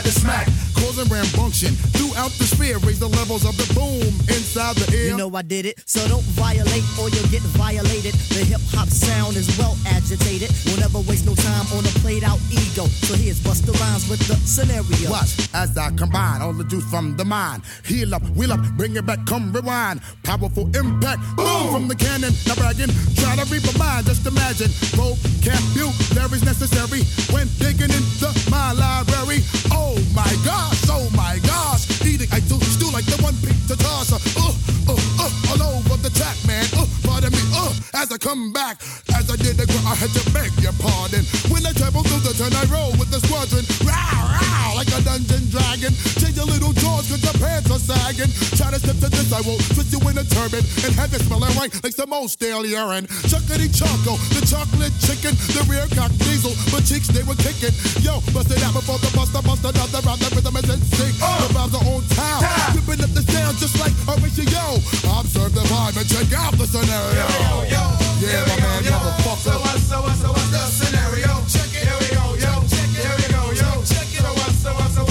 Had to smack. causing rambunction throughout the sphere. Raise the levels of the boom inside the air. You know I did it, so don't violate or you'll get violated. The hip hop sound is well agitated. We'll never waste no time on a played out ego. So here's Busta Rhymes with the scenario. Watch as I combine all the juice from the mind. Heal up, wheel up, bring it back, come rewind. Powerful impact, boom from the cannon. Not bragging, try to reap a mind. Just imagine, vocabulary's necessary when digging into my library. Oh my gosh, oh my gosh, eating I do stew like the one pizza tosser. Uh, uh, uh, all over the track, man. Uh, pardon me, uh, as I come back, as I did the I had to beg your pardon. When I travel through the turn, I roll with the squadron. Row, row, dungeon dragon. Change your little jaws cause your pants are sagging. Try to step to this, I will twist you in a turban and have it smelling right like some old stale urine. Chuckity choco, the chocolate chicken, the rear cock diesel, but cheeks they were kicking. Yo, bust it out before the buster, bust another round. The rhythm is in sync. Uh. The vibes are on town. Time. Whipping up the sound just like Horatio. Observe the vibe and check out the scenario. Yo, yo, yo. Yeah, my man, motherfucker. So what, so what, so what's the scenario? Check it. Here we go, So what, so